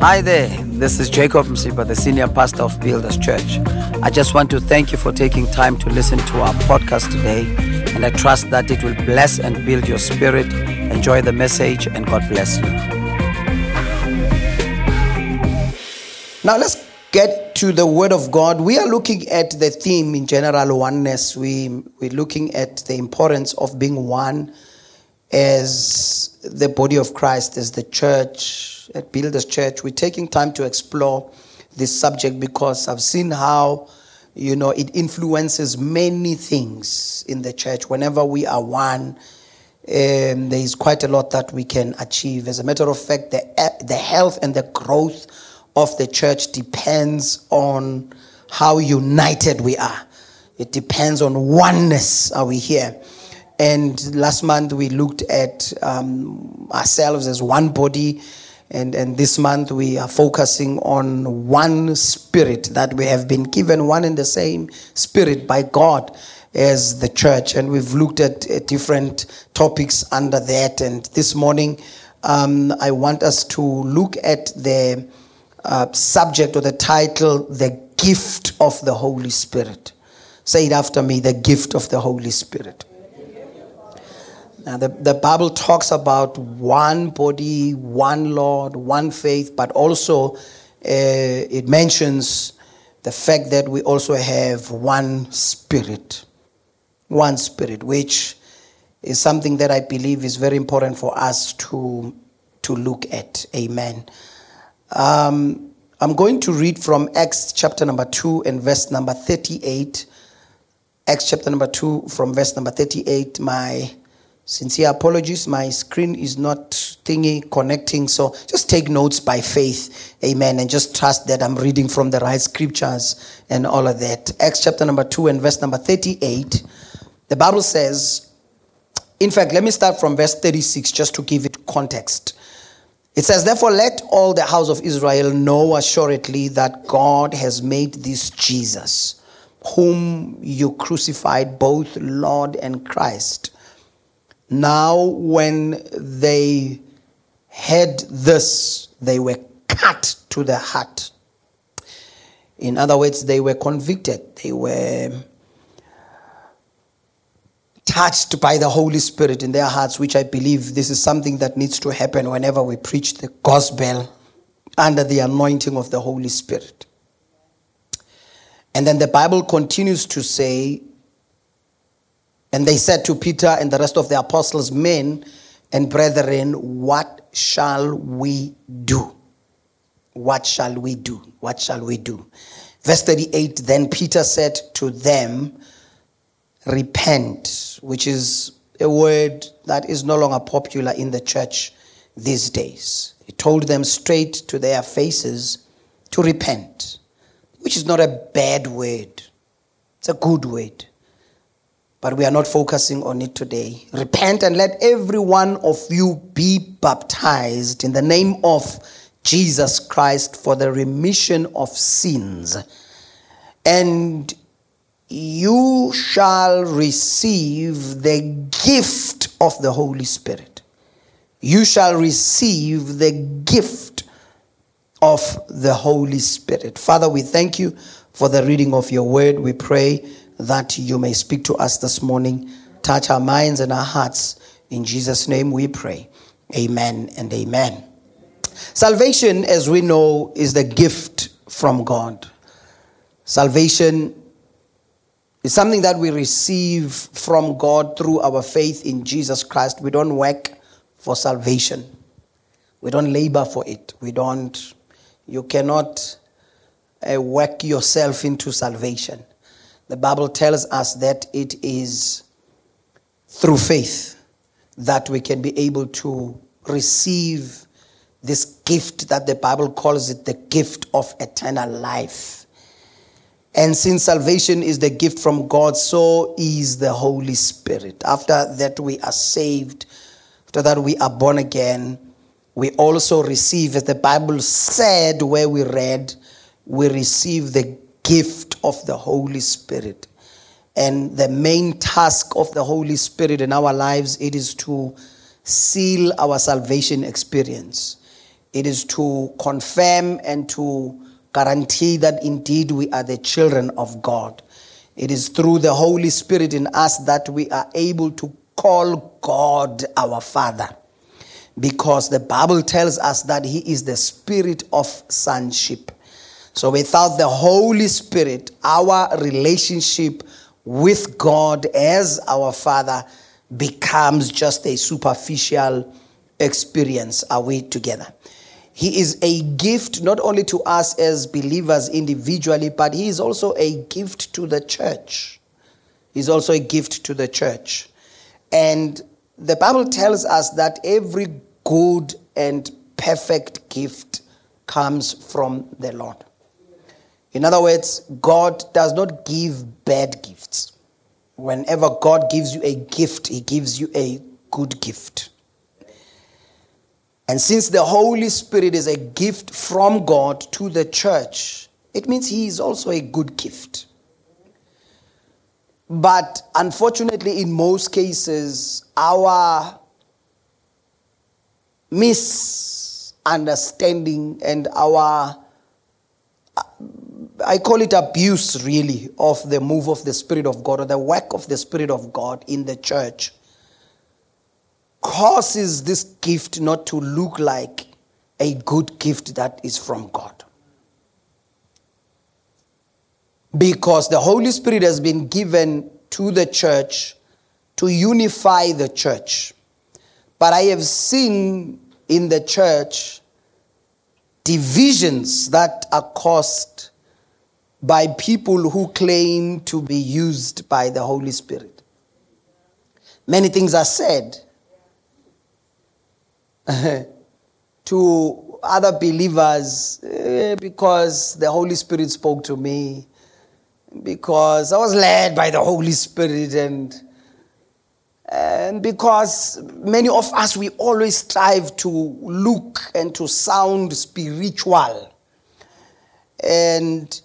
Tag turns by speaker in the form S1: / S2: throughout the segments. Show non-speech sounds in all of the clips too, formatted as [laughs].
S1: Hi there, this is Jacob Msipha, the senior pastor of Builders Church. I just want to thank you for taking time to listen to our podcast today, and I trust that it will bless and build your spirit. Enjoy the message, and God bless you. Now, let's get to the Word of God. We are looking at the theme in general oneness. We, we're looking at the importance of being one as the body of Christ, as the church at Builders Church, we're taking time to explore this subject because I've seen how, you know, it influences many things in the church. Whenever we are one, um, there is quite a lot that we can achieve. As a matter of fact, the, the health and the growth of the church depends on how united we are. It depends on oneness. Are we here? And last month we looked at um, ourselves as one body and, and this month we are focusing on one spirit that we have been given, one and the same spirit by God as the church. And we've looked at, different topics under that. And this morning, um, I want us to look at the uh, subject or the title, The Gift of the Holy Spirit. Say it after me the gift of the Holy Spirit. Now, the, the Bible talks about one body, one Lord, one faith, but also uh, it mentions the fact that we also have one spirit. One spirit, which is something that I believe is very important for us to, to look at. Amen. Um, I'm going to read from Acts chapter number 2 and verse number 38. Acts chapter number 2 from verse number 38. My Sincere apologies. My screen is not thingy connecting. So just take notes by faith. Amen. And just trust that I'm reading from the right scriptures and all of that. Acts chapter number 2 and verse number 38. The Bible says, in fact, let me start from verse 36 just to give it context. It says, Therefore, let all the house of Israel know assuredly that God has made this Jesus, whom you crucified, both Lord and Christ. Now, when they heard this, they were cut to the heart. In other words, they were convicted. They were touched by the Holy Spirit in their hearts, which I believe this is something that needs to happen whenever we preach the gospel under the anointing of the Holy Spirit. And then the Bible continues to say, and they said to Peter and the rest of the apostles, Men and brethren, what shall we do? What shall we do? What shall we do? Verse 38 Then Peter said to them, Repent, which is a word that is no longer popular in the church these days. He told them straight to their faces to repent, which is not a bad word, it's a good word but we are not focusing on it today. Repent and let every one of you be baptized in the name of Jesus Christ for the remission of sins. And you shall receive the gift of the Holy Spirit. You shall receive the gift of the Holy Spirit. Father, we thank you for the reading of your word. We pray that you may speak to us this morning. Touch our minds and our hearts. In Jesus' name we pray. Amen and amen. Salvation, as we know, is the gift from God. Salvation is something that we receive from God through our faith in Jesus Christ. We don't work for salvation, we don't labor for it. We don't, you cannot uh, work yourself into salvation. The Bible tells us that it is through faith that we can be able to receive this gift that the Bible calls it the gift of eternal life. And since salvation is the gift from God, so is the Holy Spirit. After that, we are saved. After that, we are born again. We also receive, as the Bible said, where we read, we receive the gift of the Holy Spirit. And the main task of the Holy Spirit in our lives it is to seal our salvation experience. It is to confirm and to guarantee that indeed we are the children of God. It is through the Holy Spirit in us that we are able to call God our Father. Because the Bible tells us that He is the spirit of sonship. So without the Holy Spirit, our relationship with God as our Father becomes just a superficial experience. Are we together? He is a gift not only to us as believers individually, but He is also a gift to the church. He's also a gift to the church. And the Bible tells us that every good and perfect gift comes from the Lord. In other words, God does not give bad gifts. Whenever God gives you a gift, He gives you a good gift. And since the Holy Spirit is a gift from God to the church, it means He is also a good gift. But unfortunately, in most cases, our misunderstanding and our I call it abuse, really, of the move of the Spirit of God or the work of the Spirit of God in the church causes this gift not to look like a good gift that is from God. Because the Holy Spirit has been given to the church to unify the church. But I have seen in the church divisions that are caused by people who claim to be used by the Holy Spirit. Many things are said [laughs] to other believers eh, because the Holy Spirit spoke to me, because I was led by the Holy Spirit, and, and because many of us, we always strive to look and to sound spiritual. And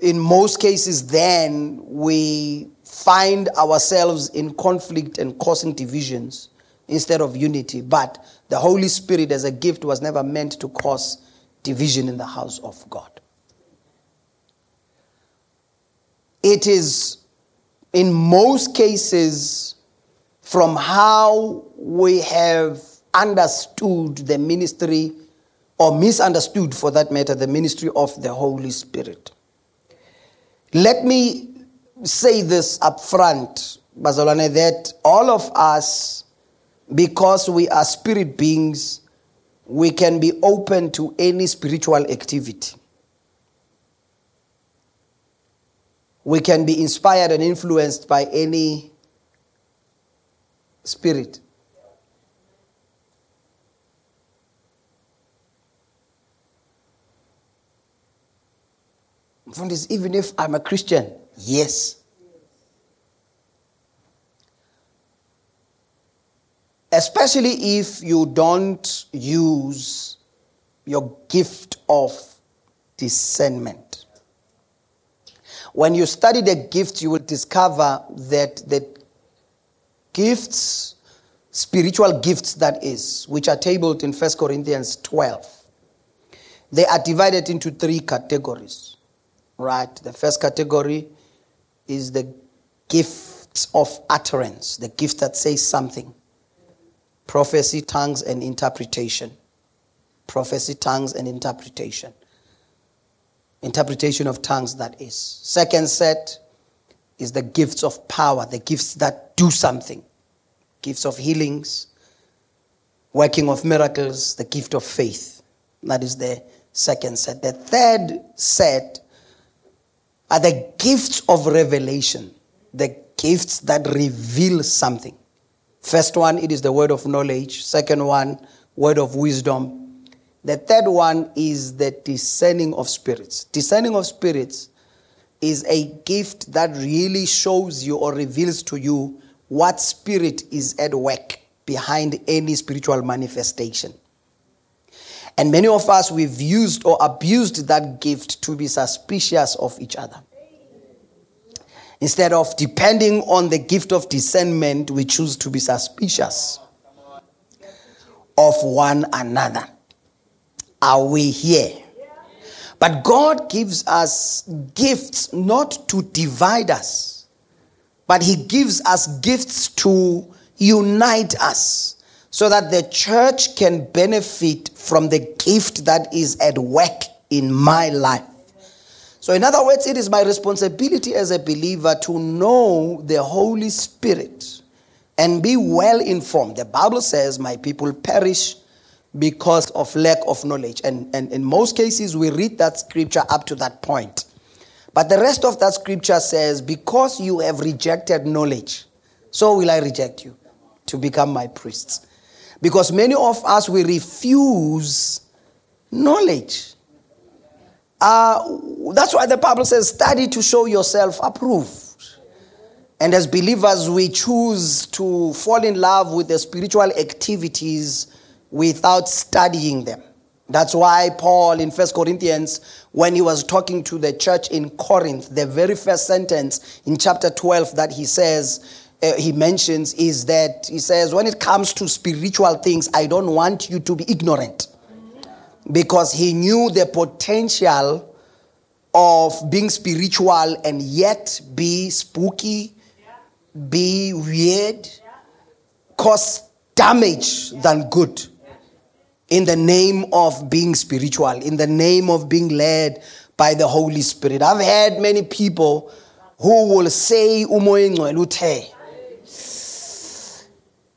S1: in most cases, then we find ourselves in conflict and causing divisions instead of unity. But the Holy Spirit, as a gift, was never meant to cause division in the house of God. It is, in most cases, from how we have understood the ministry, or misunderstood for that matter, the ministry of the Holy Spirit. Let me say this up front, Bazalwane, that all of us, because we are spirit beings, we can be open to any spiritual activity. We can be inspired and influenced by any spirit. Mfundisi, even if I'm a Christian, yes. Especially if you don't use your gift of discernment. When you study the gifts, you will discover that the gifts, spiritual gifts that is, which are tabled in 1 Corinthians 12, they are divided into three categories right? The first category is the gifts of utterance, the gift that says something prophecy, tongues, and interpretation. Prophecy, tongues, and interpretation. Interpretation of tongues, that is. Second set is the gifts of power, the gifts that do something. Gifts of healings, working of miracles, the gift of faith. That is the second set. The third set are the gifts of revelation, the gifts that reveal something. First one, it is the word of knowledge. Second one, word of wisdom. The third one is the discerning of spirits. Discerning of spirits is a gift that really shows you or reveals to you what spirit is at work behind any spiritual manifestation. And many of us, we've used or abused that gift to be suspicious of each other. Instead of depending on the gift of discernment, we choose to be suspicious of one another. are we here. But God gives us gifts not to divide us, but He gives us gifts to unite us so that the church can benefit from the gift that is at work in my life. So, in other words, it is my responsibility as a believer to know the Holy Spirit and be well informed. The Bible says, My people perish because of lack of knowledge. And, and in most cases, we read that scripture up to that point. But the rest of that scripture says, Because you have rejected knowledge, so will I reject you to become my priests. Because many of us, we refuse knowledge. Uh, that's why the Bible says, study to show yourself approved. And as believers, we choose to fall in love with the spiritual activities without studying them. That's why Paul in First Corinthians, when he was talking to the church in Corinth, the very first sentence in chapter 12 that he says, uh, he mentions is that he says, when it comes to spiritual things, I don't want you to be ignorant. Because he knew the potential of being spiritual and yet be spooky, be weird, cause damage than good in the name of being spiritual, in the name of being led by the Holy Spirit. I've had many people who will say,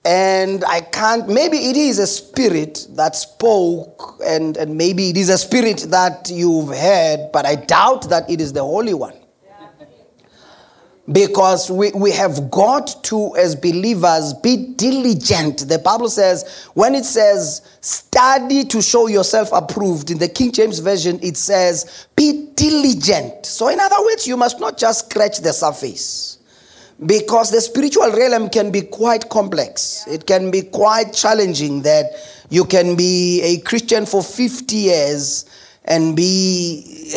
S1: and I can't, maybe it is a spirit that spoke, and, and maybe it is a spirit that you've heard, but I doubt that it is the Holy One because we, we have got to, as believers, be diligent. The Bible says, when it says, study to show yourself approved, in the King James Version, it says, be diligent. So, in other words, you must not just scratch the surface. Because the spiritual realm can be quite complex. It can be quite challenging that you can be a Christian for 50 years and be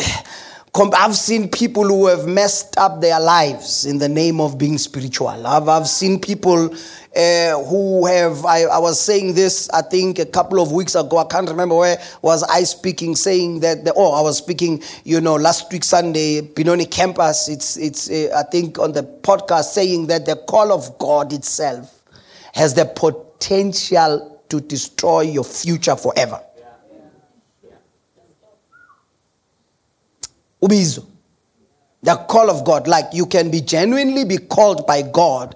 S1: I've seen people who have messed up their lives in the name of being spiritual. I've, I've seen people uh, who have, I, I, was saying this, I think a couple of weeks ago, I can't remember where was I speaking, saying that, the, oh, I was speaking, you know, last week Sunday, Benoni campus, it's, it's uh, I think on the podcast saying that the call of God itself has the potential to destroy your future forever. Ubizo. The call of god. Like you can be genuinely be called by god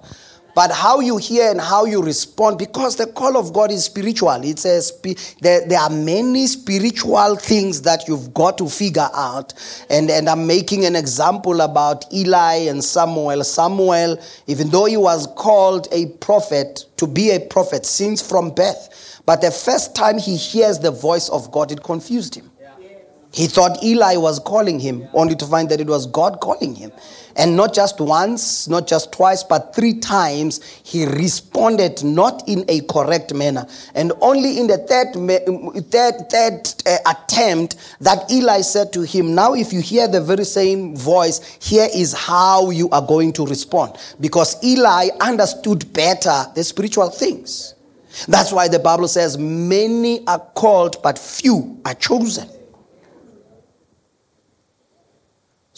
S1: but how you hear and how you respond because the call of god is spiritual. It says there, there are many spiritual things that you've got to figure out. And, and i'm making an example about eli and samuel. Samuel even though he was called a prophet to be a prophet since from birth but the first time he hears the voice of god it confused him he thought Eli was calling him, only to find that it was God calling him. And not just once, not just twice, but three times he responded not in a correct manner. And only in the third, third, third uh, attempt that Eli said to him, Now, if you hear the very same voice, here is how you are going to respond. Because Eli understood better the spiritual things. That's why the Bible says, Many are called, but few are chosen.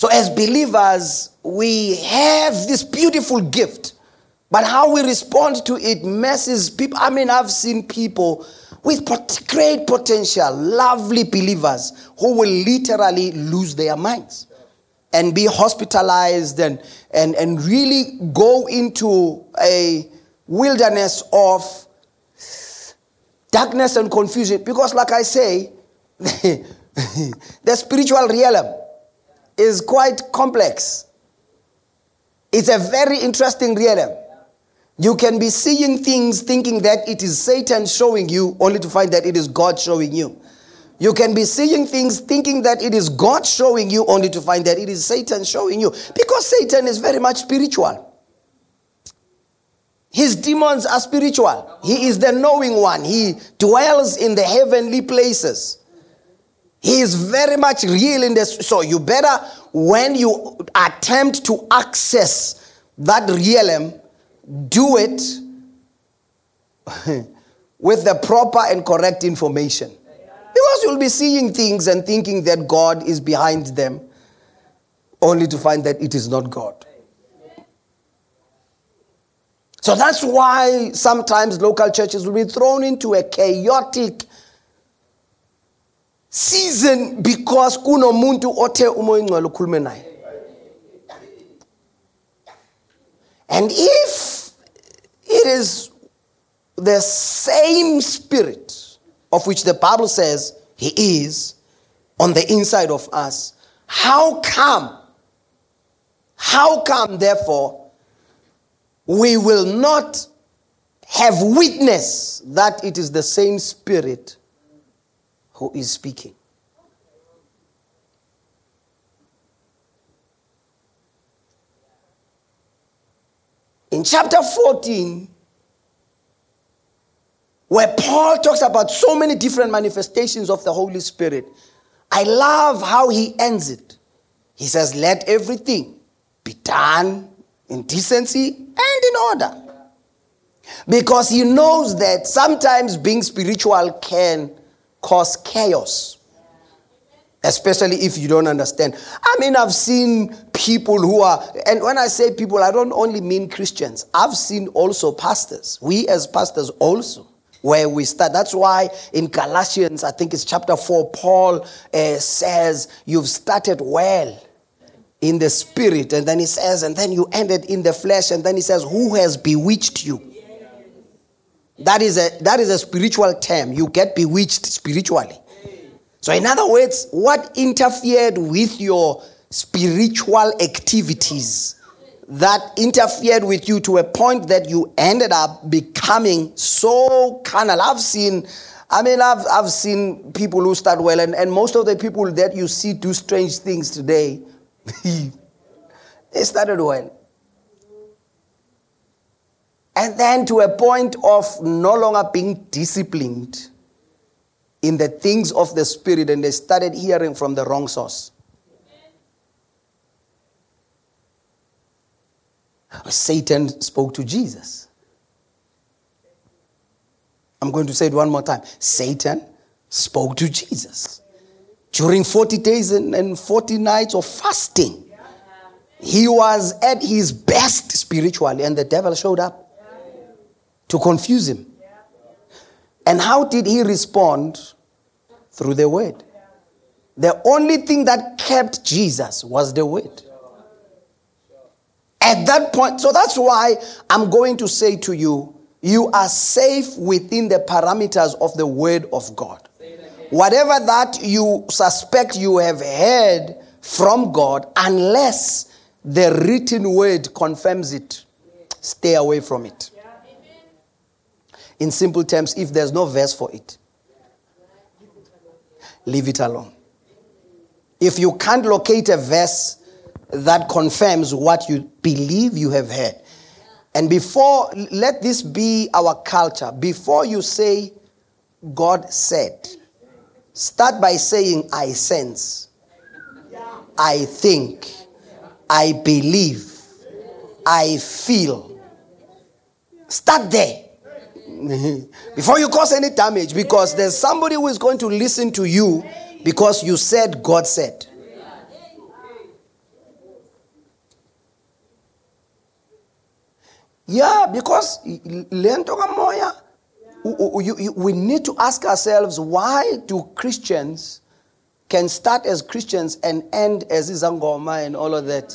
S1: So, as believers, we have this beautiful gift, but how we respond to it messes people. I mean, I've seen people with great potential, lovely believers, who will literally lose their minds and be hospitalized and, and, and really go into a wilderness of darkness and confusion. Because, like I say, [laughs] the spiritual realm is quite complex. It's a very interesting realm. You can be seeing things thinking that it is Satan showing you, only to find that it is God showing you. You can be seeing things thinking that it is God showing you, only to find that it is Satan showing you. Because Satan is very much spiritual. His demons are spiritual. He is the knowing one. He dwells in the heavenly places. He is very much real in this. So you better, when you attempt to access that realm, do it [laughs] with the proper and correct information. Because you'll be seeing things and thinking that God is behind them, only to find that it is not God. So that's why sometimes local churches will be thrown into a chaotic season because kunomuntu othe umoya ingcwele ukhulume naye. And if it is the same spirit of which the Bible says he is on the inside of us, how come? How come, therefore, we will not have witness that it is the same spirit who is speaking? In chapter 14, where Paul talks about so many different manifestations of the Holy Spirit, I love how he ends it. He says, Let everything be done in decency and in order. Because he knows that sometimes being spiritual can cause chaos especially if you don't understand. I mean, I've seen people who are, and when I say people, I don't only mean Christians, I've seen also pastors. We as pastors also. Where we start. That's why in Galatians, I think it's chapter 4, Paul uh, says, You've started well in the spirit. And then he says, And then you ended in the flesh. And then he says, Who has bewitched you? That is a, that is a spiritual term. You get bewitched spiritually. So, in other words, what interfered with your spiritual activities that interfered with you to a point that you ended up becoming so carnal? I've seen. I mean, I've, I've seen people who start well, and, and most of the people that you see do strange things today, [laughs] they started well. And then to a point of no longer being disciplined in the things of the Spirit and they started hearing from the wrong source. Satan spoke to Jesus. I'm going to say it one more time. Satan spoke to Jesus. During 40 days and 40 nights of fasting, he was at his best spiritually, and the devil showed up to confuse him. And how did he respond? Through the word. The only thing that kept Jesus was the word. At that point, so that's why I'm going to say to you, you are safe within the parameters of the word of God. Whatever that you suspect you have heard from God, unless the written word confirms it, stay away from it. In simple terms, if there's no verse for it, leave it alone. If you can't locate a verse that confirms what you believe you have heard, and before, let this be our culture. Before you say, God said, start by saying, I sense, I think, I believe, I feel. Start there. [laughs] Before you cause any damage, because there's somebody who is going to listen to you because you said God said. Yeah, because we need to ask ourselves why do Christians can start as Christians and end as Izangoma and all of that?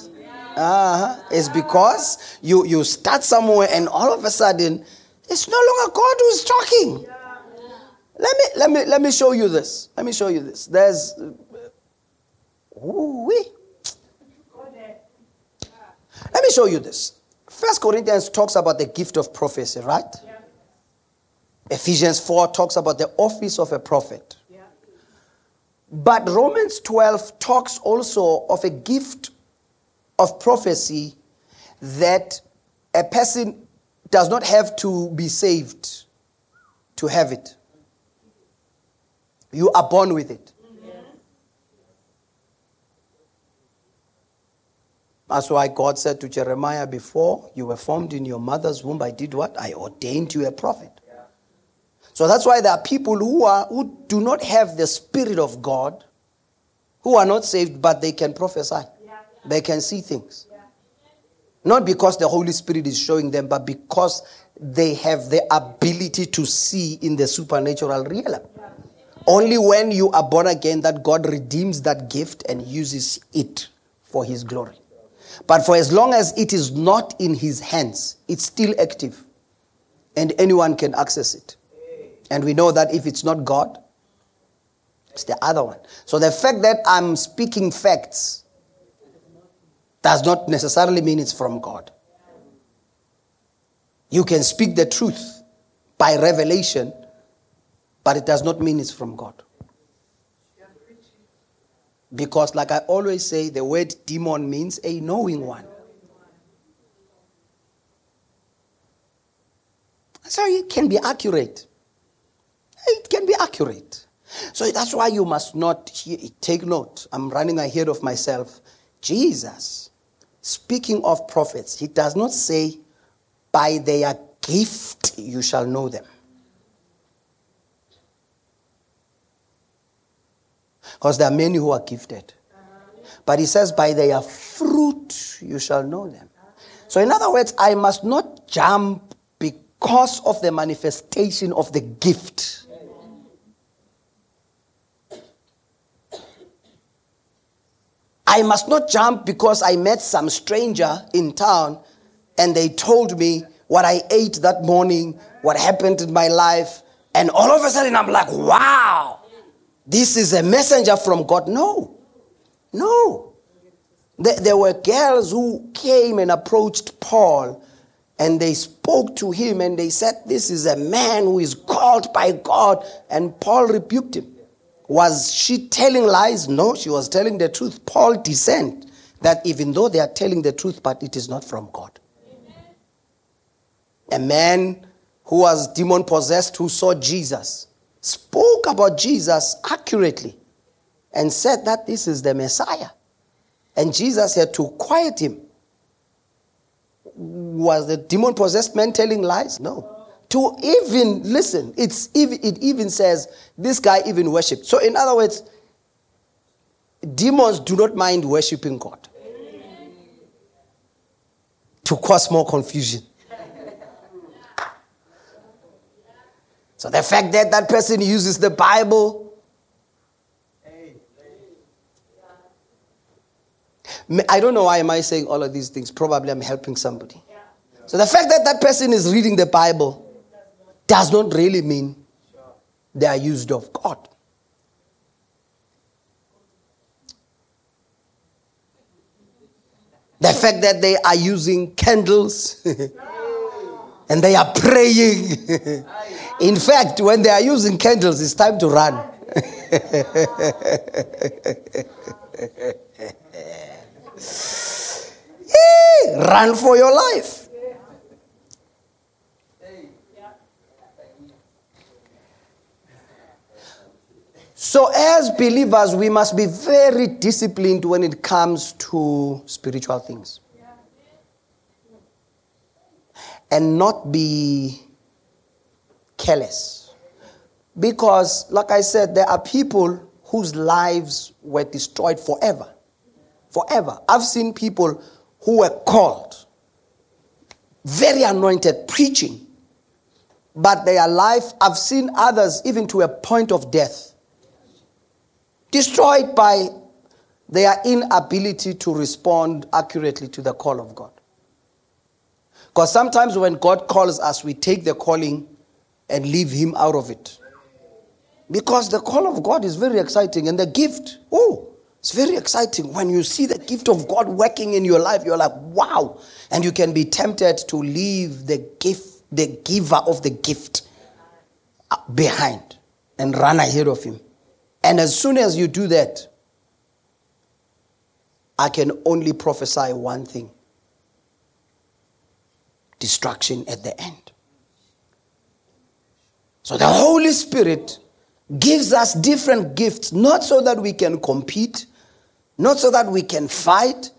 S1: Uh-huh. It's because you, you start somewhere and all of a sudden it's no longer God who's talking. Let me let me let me show you this. Let me show you this. There's uh, ooh Let me show you this. First Corinthians talks about the gift of prophecy, right? Yeah. Ephesians 4 talks about the office of a prophet. Yeah. But Romans 12 talks also of a gift of prophecy that a person does not have to be saved to have it. You are born with it. That's why God said to Jeremiah, Before you were formed in your mother's womb, I did what? I ordained you a prophet. So that's why there are people who, are, who do not have the Spirit of God, who are not saved, but they can prophesy. They can see things. Not because the Holy Spirit is showing them, but because they have the ability to see in the supernatural realm. Only when you are born again that God redeems that gift and uses it for his glory. But for as long as it is not in his hands, it's still active and anyone can access it. And we know that if it's not God, it's the other one. So the fact that I'm speaking facts does not necessarily mean it's from God. You can speak the truth by revelation, but it does not mean it's from God. Because, like I always say, the word demon means a knowing one. So it can be accurate. It can be accurate. So that's why you must not take note. I'm running ahead of myself. Jesus, speaking of prophets, he does not say, by their gift you shall know them. Because there are many who are gifted. But he says, by their fruit you shall know them. So, in other words, I must not jump because of the manifestation of the gift. I must not jump because I met some stranger in town and they told me what I ate that morning, what happened in my life, and all of a sudden I'm like, wow, this is a messenger from God. No, no. There were girls who came and approached Paul and they spoke to him and they said, This is a man who is called by God. And Paul rebuked him. Was she telling lies? No, she was telling the truth. Paul discerned that even though they are telling the truth, but it is not from God. Amen. A man who was demon possessed, who saw Jesus, spoke about Jesus accurately and said that this is the Messiah. And Jesus had to quiet him was the demon possessed man telling lies? No. To even listen, it's even, it even says this guy even worshipped. So, in other words, demons do not mind worshiping God to cause more confusion. So, the fact that that person uses the Bible I don't know why am I saying all of these things. Probably I'm helping somebody. So the fact that that person is reading the Bible does not really mean they are used of God. The fact that they are using candles [laughs] and they are praying. [laughs] In fact, when they are using candles, it's time to run. [laughs] Run for your life. So, as believers, we must be very disciplined when it comes to spiritual things. And not be careless. Because, like I said, there are people whose lives were destroyed forever. Forever. I've seen people who were called, very anointed, preaching, but their life, I've seen others even to a point of death, destroyed by their inability to respond accurately to the call of God. Because sometimes when God calls us, we take the calling and leave Him out of it. Because the call of God is very exciting and the gift, oh, it's very exciting when you see the gift of God working in your life. You're like, wow. And you can be tempted to leave the gift, the giver of the gift uh, behind and run ahead of him. And as soon as you do that, I can only prophesy one thing destruction at the end. So the Holy Spirit gives us different gifts, not so that we can compete, not so that we can fight,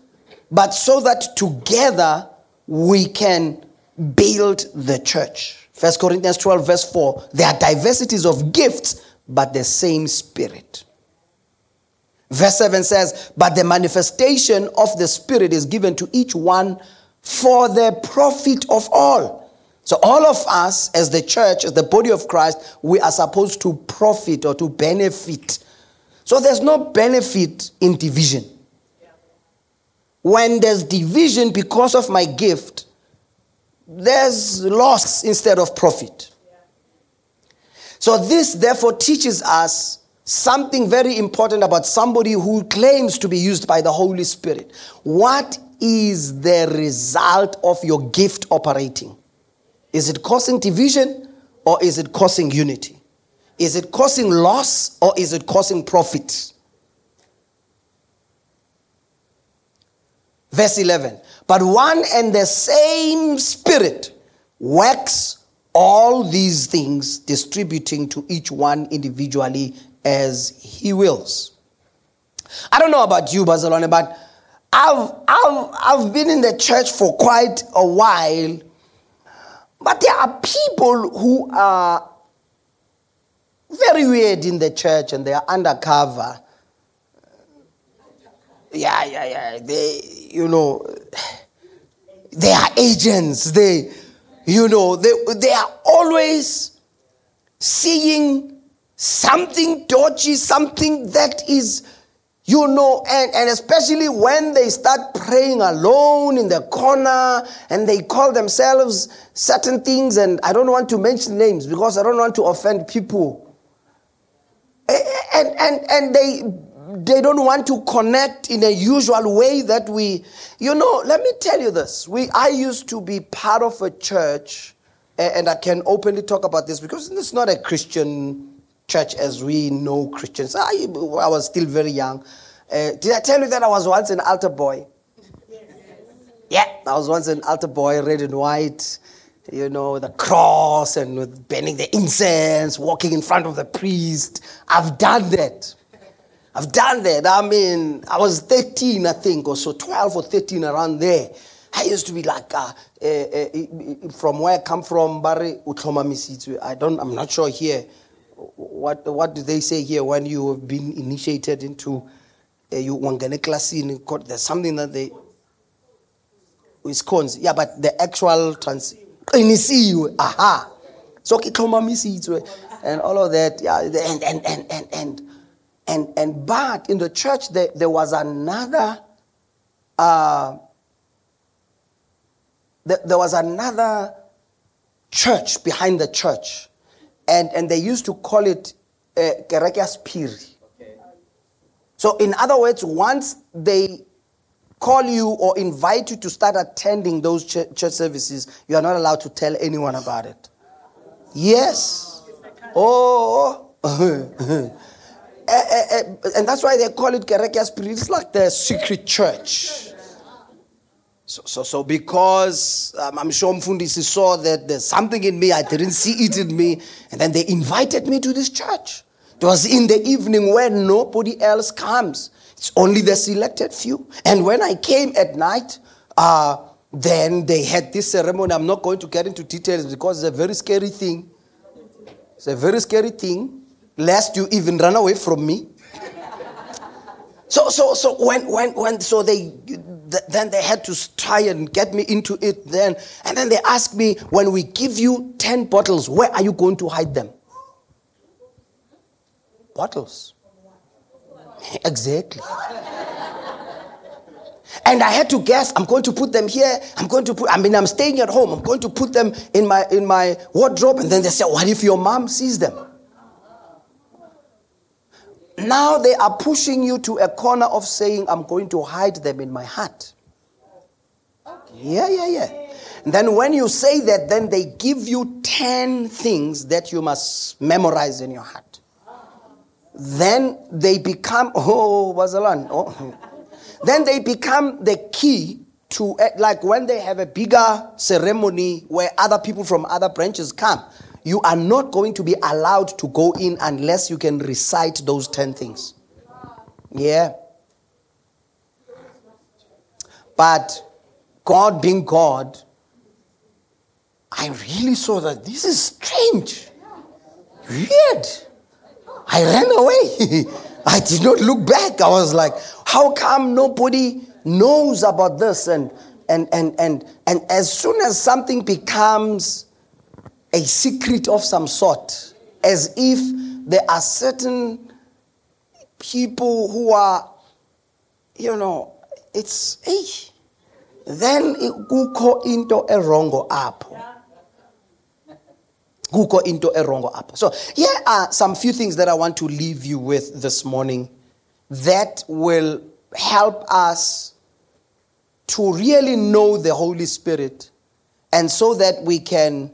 S1: but so that together we can build the church. 1 Corinthians 12, verse 4 there are diversities of gifts, but the same Spirit. Verse 7 says, But the manifestation of the Spirit is given to each one for the profit of all. So, all of us as the church, as the body of Christ, we are supposed to profit or to benefit. So, there's no benefit in division. When there's division because of my gift, there's loss instead of profit. So, this therefore teaches us something very important about somebody who claims to be used by the Holy Spirit. What is the result of your gift operating? Is it causing division or is it causing unity? Is it causing loss or is it causing profit? Verse 11. But one and the same Spirit works all these things, distributing to each one individually as he wills. I don't know about you, Barcelona, but I've, I've, I've been in the church for quite a while, but there are people who are very weird in the church and they are undercover. Yeah, yeah, yeah. They, you know, they are agents. They, you know, they, they are always seeing something dodgy, something that is, you know, and, and especially when they start praying alone in the corner and they call themselves certain things, and I don't want to mention names because I don't want to offend people. And, and, and they, they don't want to connect in a usual way that we, you know, let me tell you this. We, I used to be part of a church, and I can openly talk about this because it's not a Christian church as we know Christians. I, I was still very young. Uh, did I tell you that I was once an altar boy? [laughs] Yeah, I was once an altar boy, red and white, you know, the cross and with burning the incense, walking in front of the priest. I've done that. I've done that. I mean, I was 13, I think, or so, 12 or 13 around there. I used to be like, uh, uh, uh, from where I come from, Barry I don't, I'm not sure here what what do they say here when you have been initiated into uh, you wangene class in court? there's something that they cons yeah but the actual trans qinisiwe aha so ke and all of that yeah and and and and and and, and but in the church there, there was another uh, there, was another church behind the church and, and they used to call it uh, Spiri. So, in other words, once they call you or invite you to start attending those church services, you are not allowed to tell anyone about it. Yes. Oh. [laughs] Eh, eh, eh, and that's why they call it Kerekia Spirit. It's like the secret church. So, so, so because um, I'm sure Mfundisi saw that there's something in me, I didn't see it in me, and then they invited me to this church. It was in the evening when nobody else comes. It's only the selected few. And when I came at night, uh, then they had this ceremony. I'm not going to get into details because it's a very scary thing. It's a very scary thing, lest you even run away from me. so, so, so when, when, when, so they th- then they had to try and get me into it then. And then they asked me, when we give you 10 bottles, where are you going to hide them? Bottles. Exactly. And I had to guess, I'm going to put them here. I'm going to put, I mean, I'm staying at home. I'm going to put them in my, in my wardrobe. And then they said, what if your mom sees them? Now they are pushing you to a corner of saying, I'm going to hide them in my heart. Yeah, yeah, yeah. And then when you say that, then they give you 10 things that you must memorize in your heart. Then they become, oh, Wazalan. Oh. [laughs] Then they become the key to, eh, like when they have a bigger ceremony where other people from other branches come you are not going to be allowed to go in unless you can recite those 10 things. Yeah. But God being God, I really saw that this is strange. Weird. I ran away. [laughs] I did not look back. I was like, how come nobody knows about this? And and and and and as soon as something becomes a secret of some sort, as if there are certain people who are, you know, it's hey, then kukho into erongo apho. Kukho into erongo apho. So here are some few things that i want to leave you with this morning that will help us to really know the holy spirit and so that we can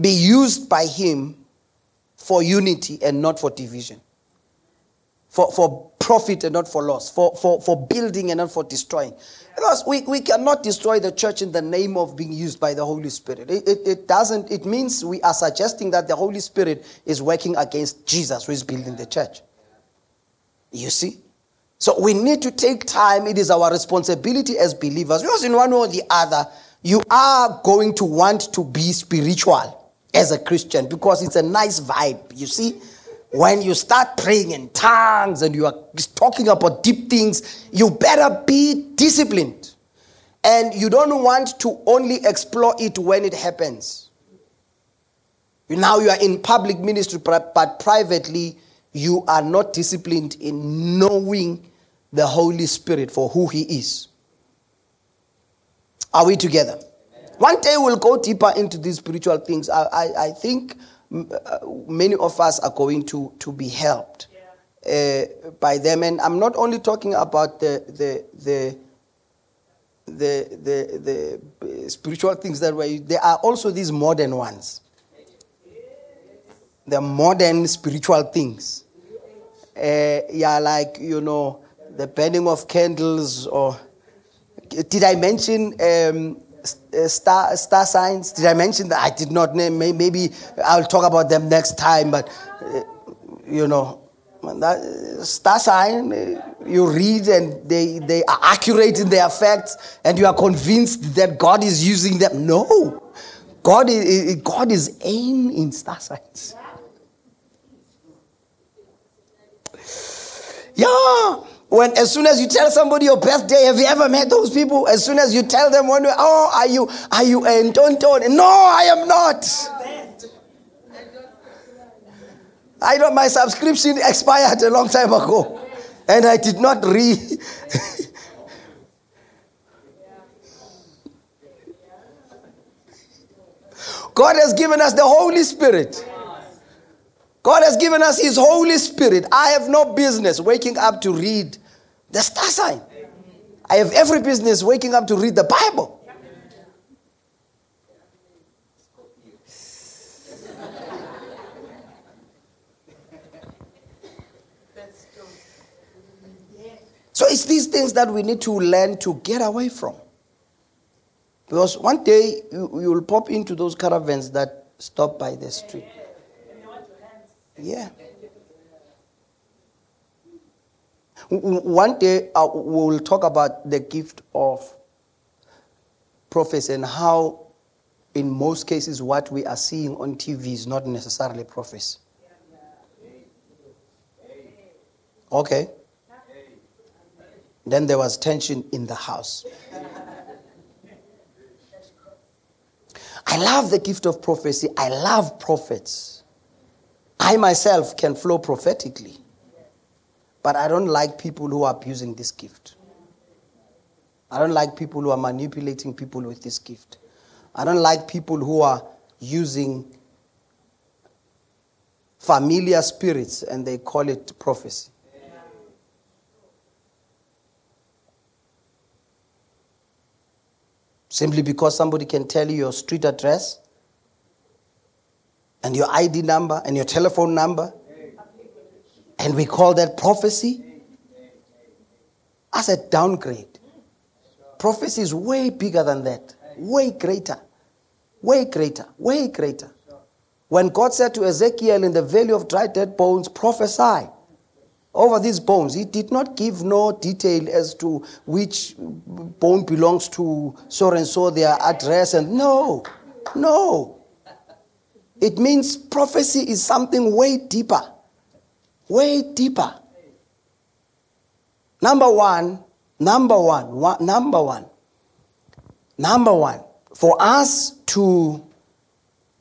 S1: be used by him for unity and not for division for, for profit and not for loss, for, for, for building and not for destroying. Because we, we cannot destroy the church in the name of being used by the Holy Spirit. It, it, it doesn't, it means we are suggesting that the Holy Spirit is working against Jesus who is building the church. You see? So we need to take time. It is our responsibility as believers, because in one way or the other, you are going to want to be spiritual as a Christian because it's a nice vibe. You see? when you start praying in tongues and you are talking about deep things, you better be disciplined. And you don't want to only explore it when it happens. Now you are in public ministry, but privately, you are not disciplined in knowing the Holy Spirit for who He is. Are we together? One day we'll go deeper into these spiritual things. I, I, I think uh, many of us are going to, to be helped uh, by them. And I'm not only talking about the, the, the, the, the, the spiritual things that way, there are also these modern ones. The modern spiritual things. Uh, yeah, like, you know, the burning of candles, or did I mention um, uh, star star signs. Did I mention that? I did not name. Maybe I'll talk about them next time. But uh, you know, that star sign uh, you read and they they are accurate in their facts, and you are convinced that God is using them. No, God is God is aim in star signs. Yeah. When as soon as you tell somebody your birthday, have you ever met those people? As soon as you tell them one, oh, are you are you a tonton? No, I am not. I know my subscription expired a long time ago, and I did not read. God has given us the Holy Spirit. God has given us His Holy Spirit. I have no business waking up to read the star sign. I have every business waking up to read the Bible. So it's these things that we need to learn to get away from. Because one day you, will pop into those caravans that stop by the street. Yeah. One day uh, we'll talk about the gift of prophecy and how, in most cases, what we are seeing on TV is not necessarily prophecy. Okay. Then there was tension in the house. I love the gift of prophecy. I love prophets. I myself can flow prophetically, but I don't like people who are abusing this gift. I don't like people who are manipulating people with this gift. I don't like people who are using familiar spirits and they call it prophecy. Simply because somebody can tell you your street address and your ID number and your telephone number. And we call that prophecy as a downgrade. Prophecy is way bigger than that, way greater, way greater, way greater. When God said to Ezekiel in the valley of dry dead bones, prophesy, over these bones. He did not give no detail as to which bone belongs to so and so, their address, and no, no. It means prophecy is something way deeper, way deeper. Number one, number one, one number one, number one, for us to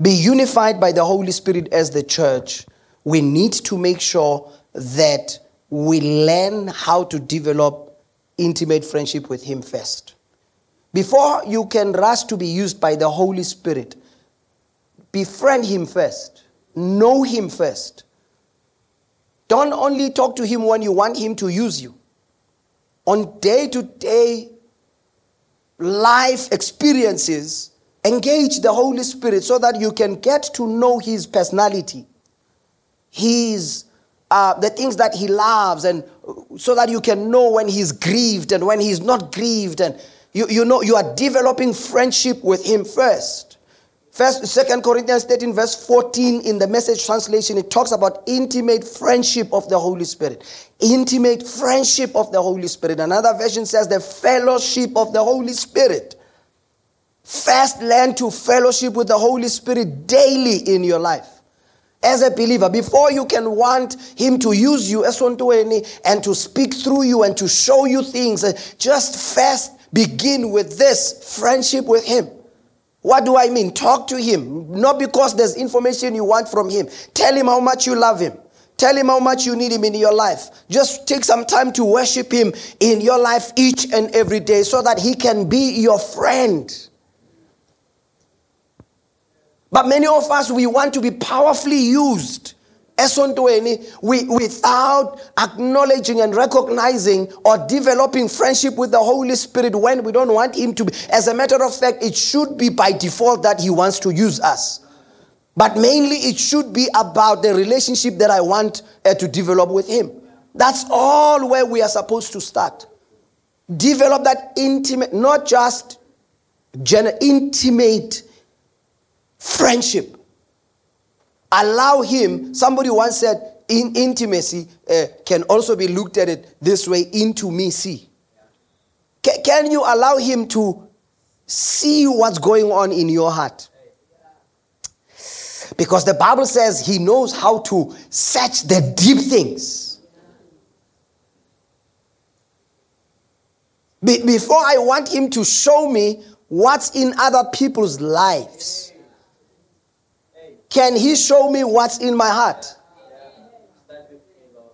S1: be unified by the Holy Spirit as the church, we need to make sure that we learn how to develop intimate friendship with Him first. Before you can rush to be used by the Holy Spirit, befriend Him first, know Him first. Don't only talk to Him when you want Him to use you. On day to day life experiences, engage the Holy Spirit so that you can get to know His personality, His uh, the things that he loves, and so that you can know when he's grieved and when he's not grieved, and you, you know you are developing friendship with him first. First, Second Corinthians 13, verse 14 in the message translation, it talks about intimate friendship of the Holy Spirit. Intimate friendship of the Holy Spirit. Another version says the fellowship of the Holy Spirit. First, learn to fellowship with the Holy Spirit daily in your life as a believer, before you can want Him to use you and to speak through you and to show you things, just first begin with this friendship with Him. What do I mean? Talk to Him. Not because there's information you want from Him. Tell Him how much you love Him. Tell Him how much you need Him in your life. Just take some time to worship Him in your life each and every day so that He can be your friend. But many of us, we want to be powerfully used we, without acknowledging and recognizing or developing friendship with the Holy Spirit when we don't want Him to be. As a matter of fact, it should be by default that He wants to use us. But mainly, it should be about the relationship that I want uh, to develop with Him. That's all where we are supposed to start. Develop that intimate, not just gen- intimate friendship. Allow him, somebody once said, in intimacy uh, can also be looked at it this way into me see. Can, can you allow him to see what's going on in your heart? Because the bible says he knows how to search the deep things. Be- before i want him to show me what's in other people's lives can he show me what's in my heart?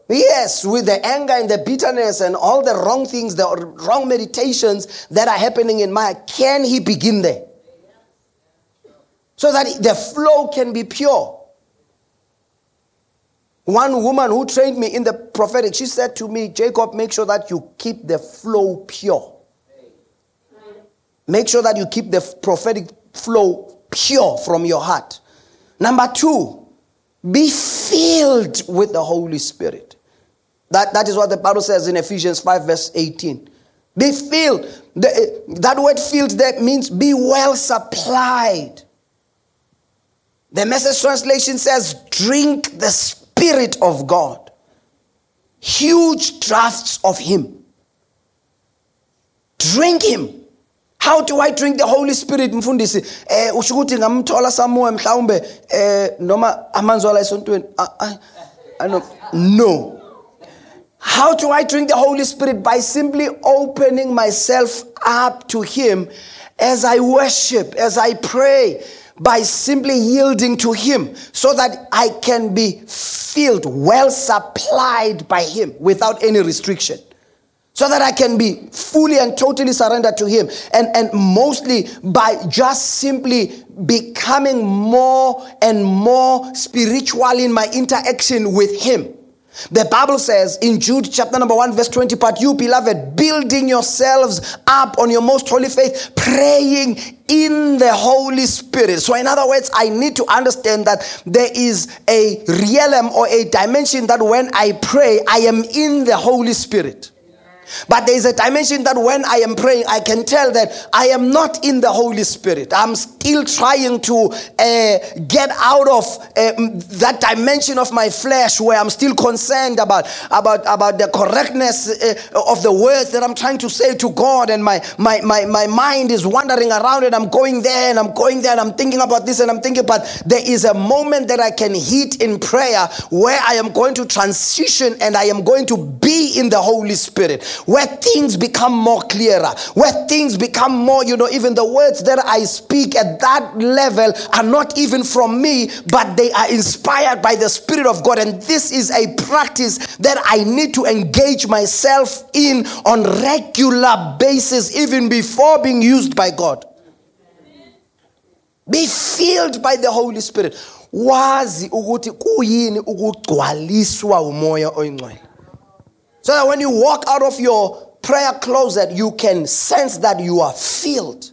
S1: Yes, with the anger and the bitterness and all the wrong things, the wrong meditations that are happening in my can he begin there? So that the flow can be pure. One woman who trained me in the prophetic, she said to me, Jacob, make sure that you keep the flow pure. Make sure that you keep the prophetic flow pure from your heart. Number two, be filled with the Holy Spirit. That, that is what the Bible says in Ephesians 5, verse 18. Be filled. The, eh, that word filled that means be well supplied. The message translation says, drink the Spirit of God. Huge drafts of Him. Drink Him. How do i drink the holy spirit mfundisi? Eh usho ukuthi ngamthola samuwe mhlawumbe eh noma amanzi wala esontweni. I know no. How do i drink the holy spirit? By simply opening myself up to him as i worship as i pray by simply yielding to him so that i can be filled well supplied by him without any restriction so that I can be fully and totally surrendered to Him. And, and mostly by just simply becoming more and more spiritual in my interaction with Him. The Bible says in Jude chapter number 1, verse 20, but you, beloved, building yourselves up on your most holy faith, praying in the Holy Spirit. So, in other words, I need to understand that there is a realm or a dimension that when I pray, I am in the Holy Spirit. But there is a dimension that when I am praying, I can tell that I am not in the Holy Spirit. I'm still trying to uh, get out of uh, that dimension of my flesh where I'm still concerned about, about, about the correctness uh, of the words that I'm trying to say to God. And my, my, my, my mind is wandering around and I'm going there and I'm going there and I'm thinking about this and I'm thinking, but there is a moment that I can hit in prayer where I am going to transition and I am going to be in the Holy Spirit where things become more clearer, where things become more, you know, even the words that I speak at that level are not even from me, but they are inspired by the Spirit of God. And this is a practice that I need to engage myself in on regular basis, even before being used by God. Be filled by the Holy Spirit. wazi ukuthi kuyini ukugcwaliswa umoya oyingcwele so that when you walk out of your prayer closet, you can sense that you are filled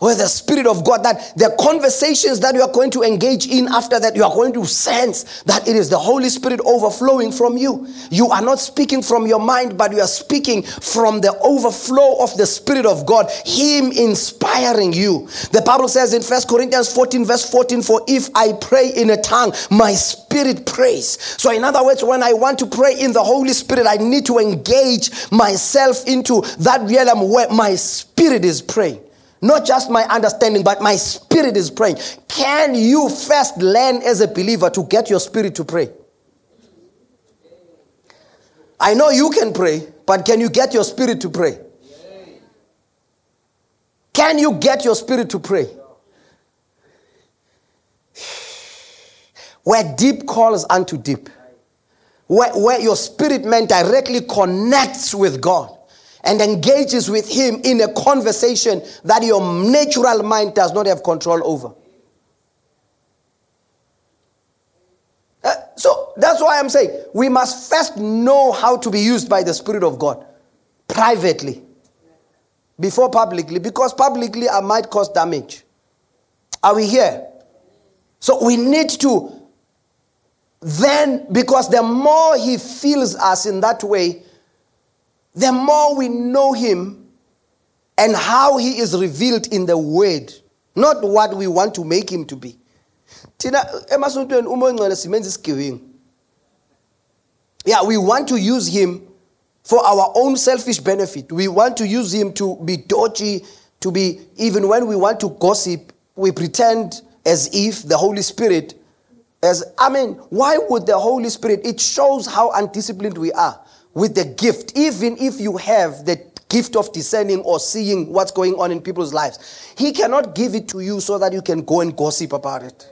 S1: with the Spirit of God, that the conversations that you are going to engage in after that, you are going to sense that it is the Holy Spirit overflowing from you. You are not speaking from your mind, but you are speaking from the overflow of the Spirit of God, Him inspiring you. The Bible says in First Corinthians 14, verse 14, For if I pray in a tongue, my spirit prays. So, in other words, when I want to pray in the Holy Spirit, I need to engage myself into that realm where my spirit is praying. Not just my understanding, but my spirit is praying. Can you first learn as a believer to get your spirit to pray? I know you can pray, but can you get your spirit to pray? Can you get your spirit to pray? Where deep calls unto deep, where, where your spirit man directly connects with God and engages with him in a conversation that your natural mind does not have control over. Uh, so that's why I'm saying we must first know how to be used by the Spirit of God privately before publicly, because publicly I might cause damage. Are we here? So we need to then, because the more He fills us in that way, the more we know him and how he is revealed in the word, not what we want to make him to be. Tina emasontweni uma ongcwele simenza isigewingu. Yeah, we want to use him for our own selfish benefit. We want to use him to be dodgy, to be even when we want to gossip, we pretend as if the Holy Spirit as I mean, why would the Holy Spirit? It shows how undisciplined we are with the gift, even if you have the gift of discerning or seeing what's going on in people's lives. He cannot give it to you so that you can go and gossip about it.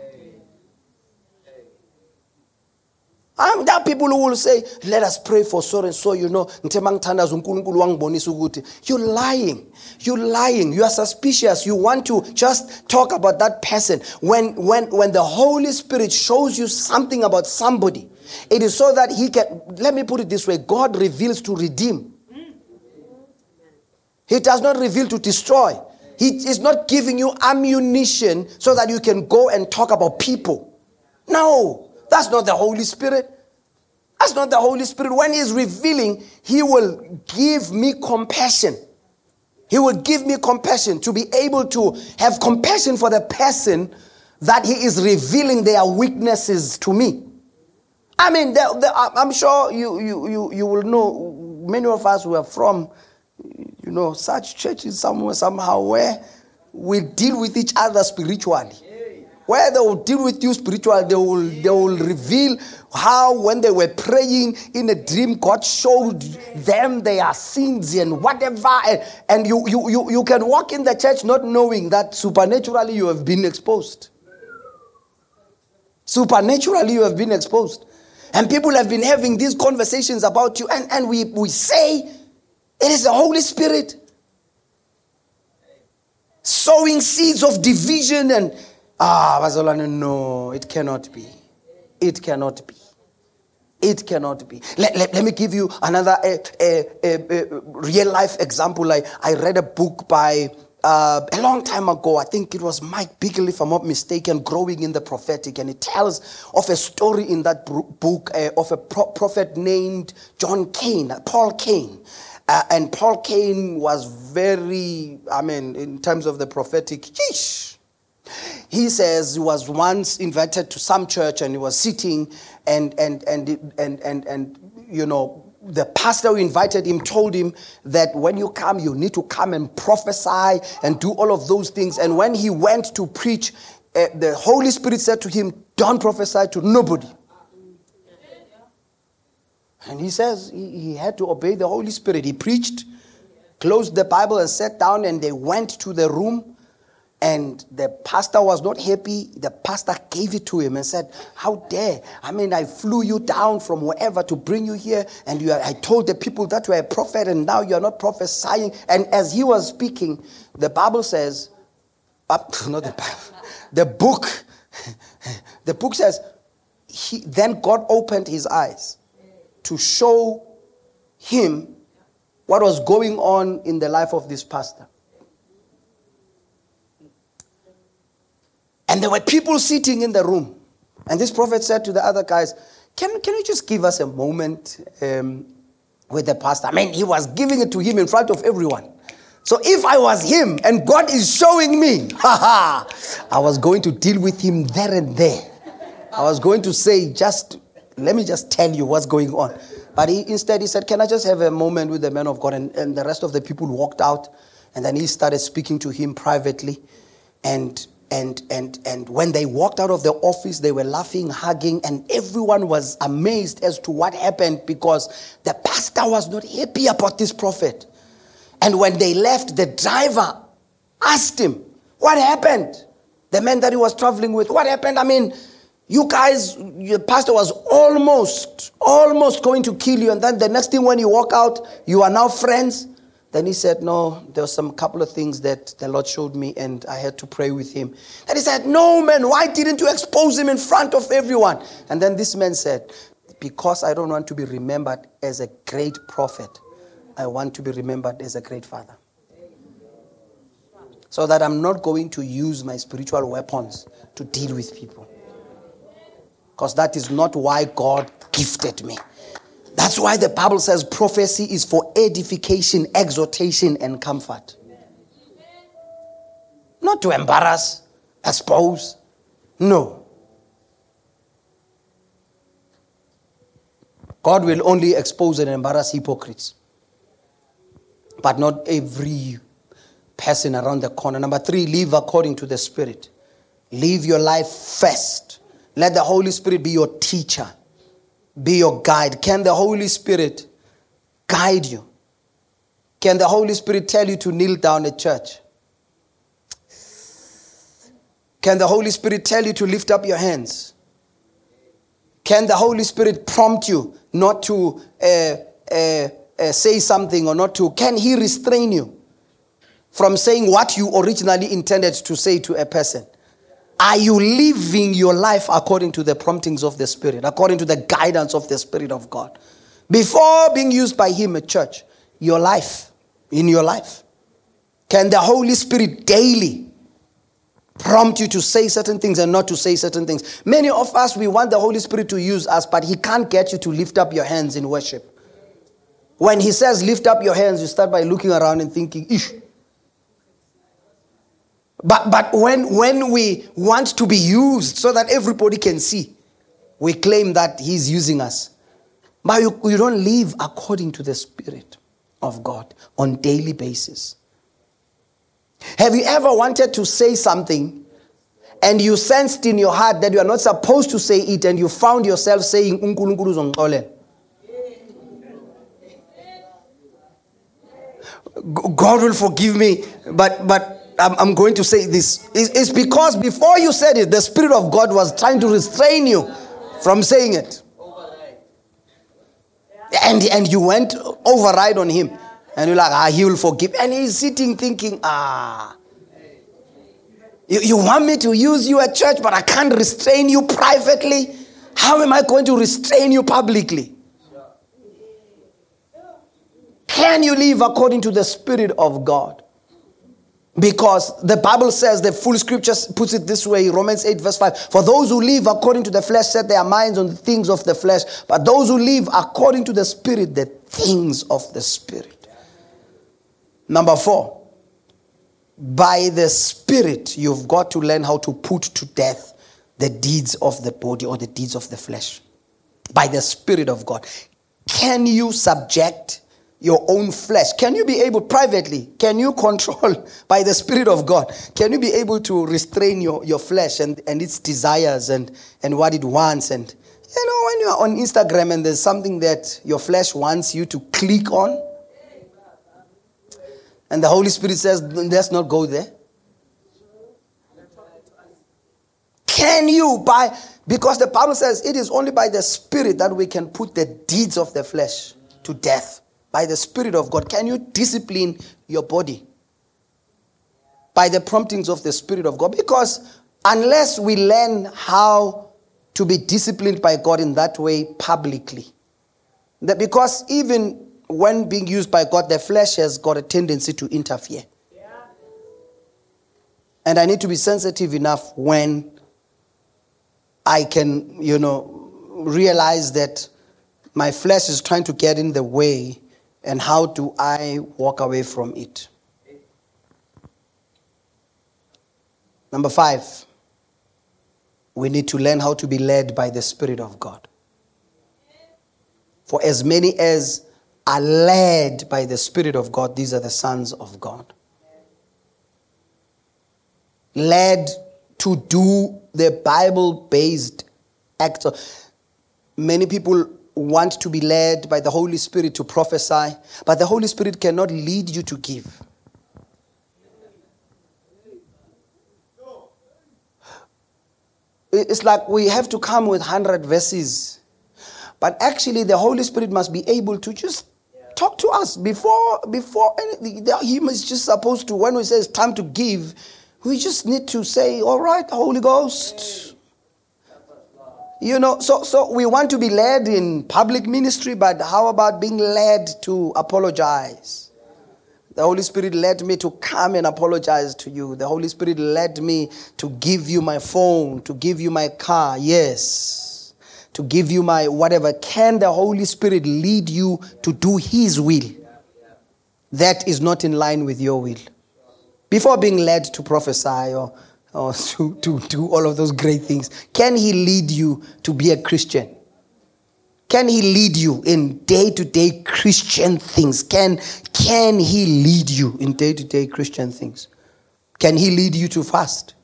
S1: Um, there are people who will say, let us pray for so and so, you know, you're lying. You're lying. You are suspicious. You want to just talk about that person. When, when, when the Holy Spirit shows you something about somebody, it is so that he can, let me put it this way God reveals to redeem. He does not reveal to destroy. He is not giving you ammunition so that you can go and talk about people. No, that's not the Holy Spirit. That's not the Holy Spirit. When He is revealing, He will give me compassion. He will give me compassion to be able to have compassion for the person that He is revealing their weaknesses to me. I mean, I'm sure you, you, you, you will know, many of us who are from, you know, such churches somewhere, somehow, where we deal with each other spiritually. Where they will deal with you spiritually, they will, they will reveal how when they were praying in a dream, God showed them their sins and whatever. And, and you, you, you, you can walk in the church not knowing that supernaturally you have been exposed. Supernaturally you have been exposed. And people have been having these conversations about you, and, and we, we say it is the Holy Spirit. Sowing seeds of division and ah bazalwane no it cannot be. It cannot be. It cannot be. Let, let, let me give you another uh, uh, uh, real life example. I, I read a book by uh, a long time ago, I think it was Mike Bickle, if I'm not mistaken, growing in the prophetic, and it tells of a story in that book uh, of a pro- prophet named John Cain, Paul Cain. Uh, and Paul Cain was very, I mean, in terms of the prophetic, yeesh. He says he was once invited to some church and he was sitting and, and, and, and, and, and, you know, the pastor who invited him told him that when you come, you need to come and prophesy and do all of those things. And when he went to preach, uh, the Holy Spirit said to him, Don't prophesy to nobody. And he says he, he had to obey the Holy Spirit. He preached, closed the Bible, and sat down, and they went to the room. And the pastor was not happy. The pastor gave it to him and said, How dare? I mean, I flew you down from wherever to bring you here. And you are, I told the people that you are a prophet, and now you are not prophesying. And as he was speaking, the Bible says, uh, [laughs] not the Bible, the book, [laughs] the book says, he, then God opened his eyes to show him what was going on in the life of this pastor. And there were people sitting in the room. And this prophet said to the other guys, Can, can you just give us a moment um, with the pastor? I mean, he was giving it to him in front of everyone. So if I was him and God is showing me, [laughs] I was going to deal with him there and there. I was going to say, just let me just tell you what's going on. But he, instead, he said, Can I just have a moment with the man of God? And, and the rest of the people walked out. And then he started speaking to him privately. And, and, and, and when they walked out of the office, they were laughing, hugging, and everyone was amazed as to what happened because the pastor was not happy about this prophet. And when they left, the driver asked him, What happened? The man that he was traveling with, what happened? I mean, you guys, your pastor was almost, almost going to kill you. And then the next thing when you walk out, you are now friends. Then he said, No, there were some couple of things that the Lord showed me, and I had to pray with him. Then he said, No, man, why didn't you expose him in front of everyone? And then this man said, Because I don't want to be remembered as a great prophet, I want to be remembered as a great father. So that I'm not going to use my spiritual weapons to deal with people because that is not why God gifted me. That's why the Bible says prophecy is for edification, exhortation, and comfort. Not to embarrass, expose. No. God will only expose and embarrass hypocrites, but not every person around the corner. Number three, live according to the Spirit. Live your life first let the Holy Spirit be your teacher, be your guide. Can the Holy Spirit guide you? Can the Holy Spirit tell you to kneel down at church? Can the Holy Spirit tell you to lift up your hands? Can the Holy Spirit prompt you not to uh, uh, uh, say something or not to? Can He restrain you from saying what you originally intended to say to a person? Are you living your life according to the promptings of the Spirit, according to the guidance of the Spirit of God? Before being used by Him at church, your life, in your life, can the Holy Spirit daily prompt you to say certain things and not to say certain things? Many of us, we want the Holy Spirit to use us, but He can't get you to lift up your hands in worship. When He says lift up your hands, you start by looking around and thinking, ish but, but when, when we want to be used so that everybody can see, we claim that He's using us. But you, you don't live according to the Spirit of God on daily basis. Have you ever wanted to say something and you sensed in your heart that you are not supposed to say it and you found yourself saying God will forgive me, but but I'm, I'm going to say this. It's because before you said it, the Spirit of God was trying to restrain you from saying it. And, and you went override on him. And you're like, ah, he will forgive. And he's sitting thinking, ah, you, you want me to use you at church, but I can't restrain you privately? How am I going to restrain you publicly? Can you live according to the Spirit of God? Because the Bible says, the full scripture puts it this way Romans 8, verse 5 For those who live according to the flesh set their minds on the things of the flesh, but those who live according to the Spirit, the things of the Spirit. Number four, by the Spirit, you've got to learn how to put to death the deeds of the body or the deeds of the flesh. By the Spirit of God. Can you subject your own flesh? Can you be able privately? Can you control [laughs] by the Spirit of God? Can you be able to restrain your, your flesh and, and its desires and, and what it wants? And you know, when you're on Instagram and there's something that your flesh wants you to click on, and the Holy Spirit says, let's not go there. Can you, by, because the Bible says it is only by the Spirit that we can put the deeds of the flesh to death. By the Spirit of God. Can you discipline your body? By the promptings of the Spirit of God. Because unless we learn how to be disciplined by God in that way publicly, that because even when being used by God, the flesh has got a tendency to interfere. And I need to be sensitive enough when I can, you know, realize that my flesh is trying to get in the way, and how do I walk away from it? Number five, we need to learn how to be led by the Spirit of God. For as many as are led by the Spirit of God, these are the sons of God. Led to do the Bible based act. Many people want to be led by the Holy Spirit to prophesy, but the Holy Spirit cannot lead you to give. It's like we have to come with 100 verses. But actually, the Holy Spirit must be able to just talk to us before before anything. He is just supposed to when we say it's time to give, we just need to say, "All right, Holy Ghost." You know, so so we want to be led in public ministry, but how about being led to apologize? The Holy Spirit led me to come and apologize to you. The Holy Spirit led me to give you my phone, to give you my car. Yes to give you my whatever. Can the Holy Spirit lead you to do His will? That is not in line with your will. Before being led to prophesy or, [laughs] or to, to do all of those great things, can He lead you to be a Christian? Can He lead you in day to day Christian things? Can, can He lead you in day to day Christian things? Can He lead you to fast?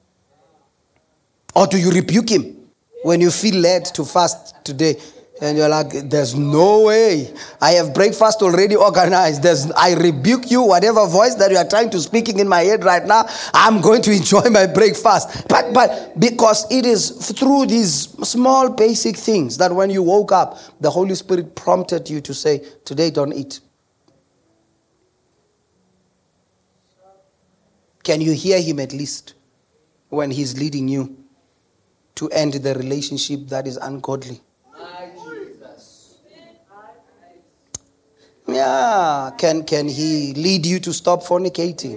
S1: Or do you rebuke Him? When you feel led to fast today, and you're like, there's no way. I have breakfast already organized. There's, I rebuke you, whatever voice that you are trying to speaking in my head right now. I'm going to [laughs] enjoy my breakfast. But, but because it is through these small basic things that when you woke up, the Holy Spirit prompted you to say, today don't eat. Can you hear him at least when he's leading you? to end the relationship that is ungodly. Yeah, can, can He lead you to stop fornicating?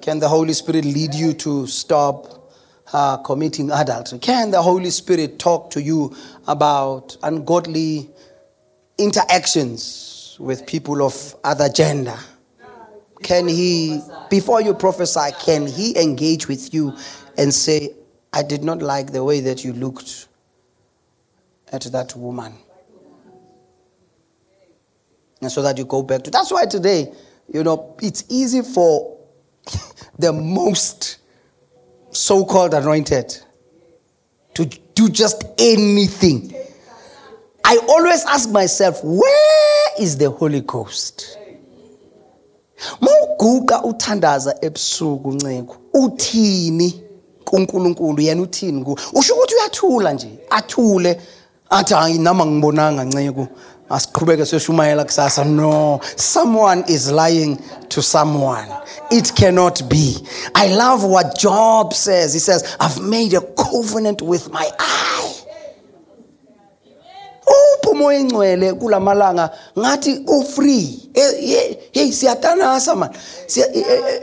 S1: Can the Holy Spirit lead you to stop uh, committing adultery? Can the Holy Spirit talk to you about ungodly interactions with people of other gender? Can He, before you prophesy, can He engage with you and say, I did not like the way that you looked at that woman. And so that you go back to that's why today, you know, it's easy for [laughs] the most so-called anointed to do just anything. I always ask myself, where is the Holy Ghost? Mawuguqa uthandaza ebusuku nceko uthini kuNkulunkulu yena uthini ku usho ukuthi uyathula nje athule athi hayi nama ngibonanga nceko asiqhubeke seshumayela kusasa. No someone is lying to someone. It cannot be. I love what job says. He says i've made a covenant with my eye. Uphi umoya engcwele kulamalanga ngathi oh, ufree hey siyatanasa man.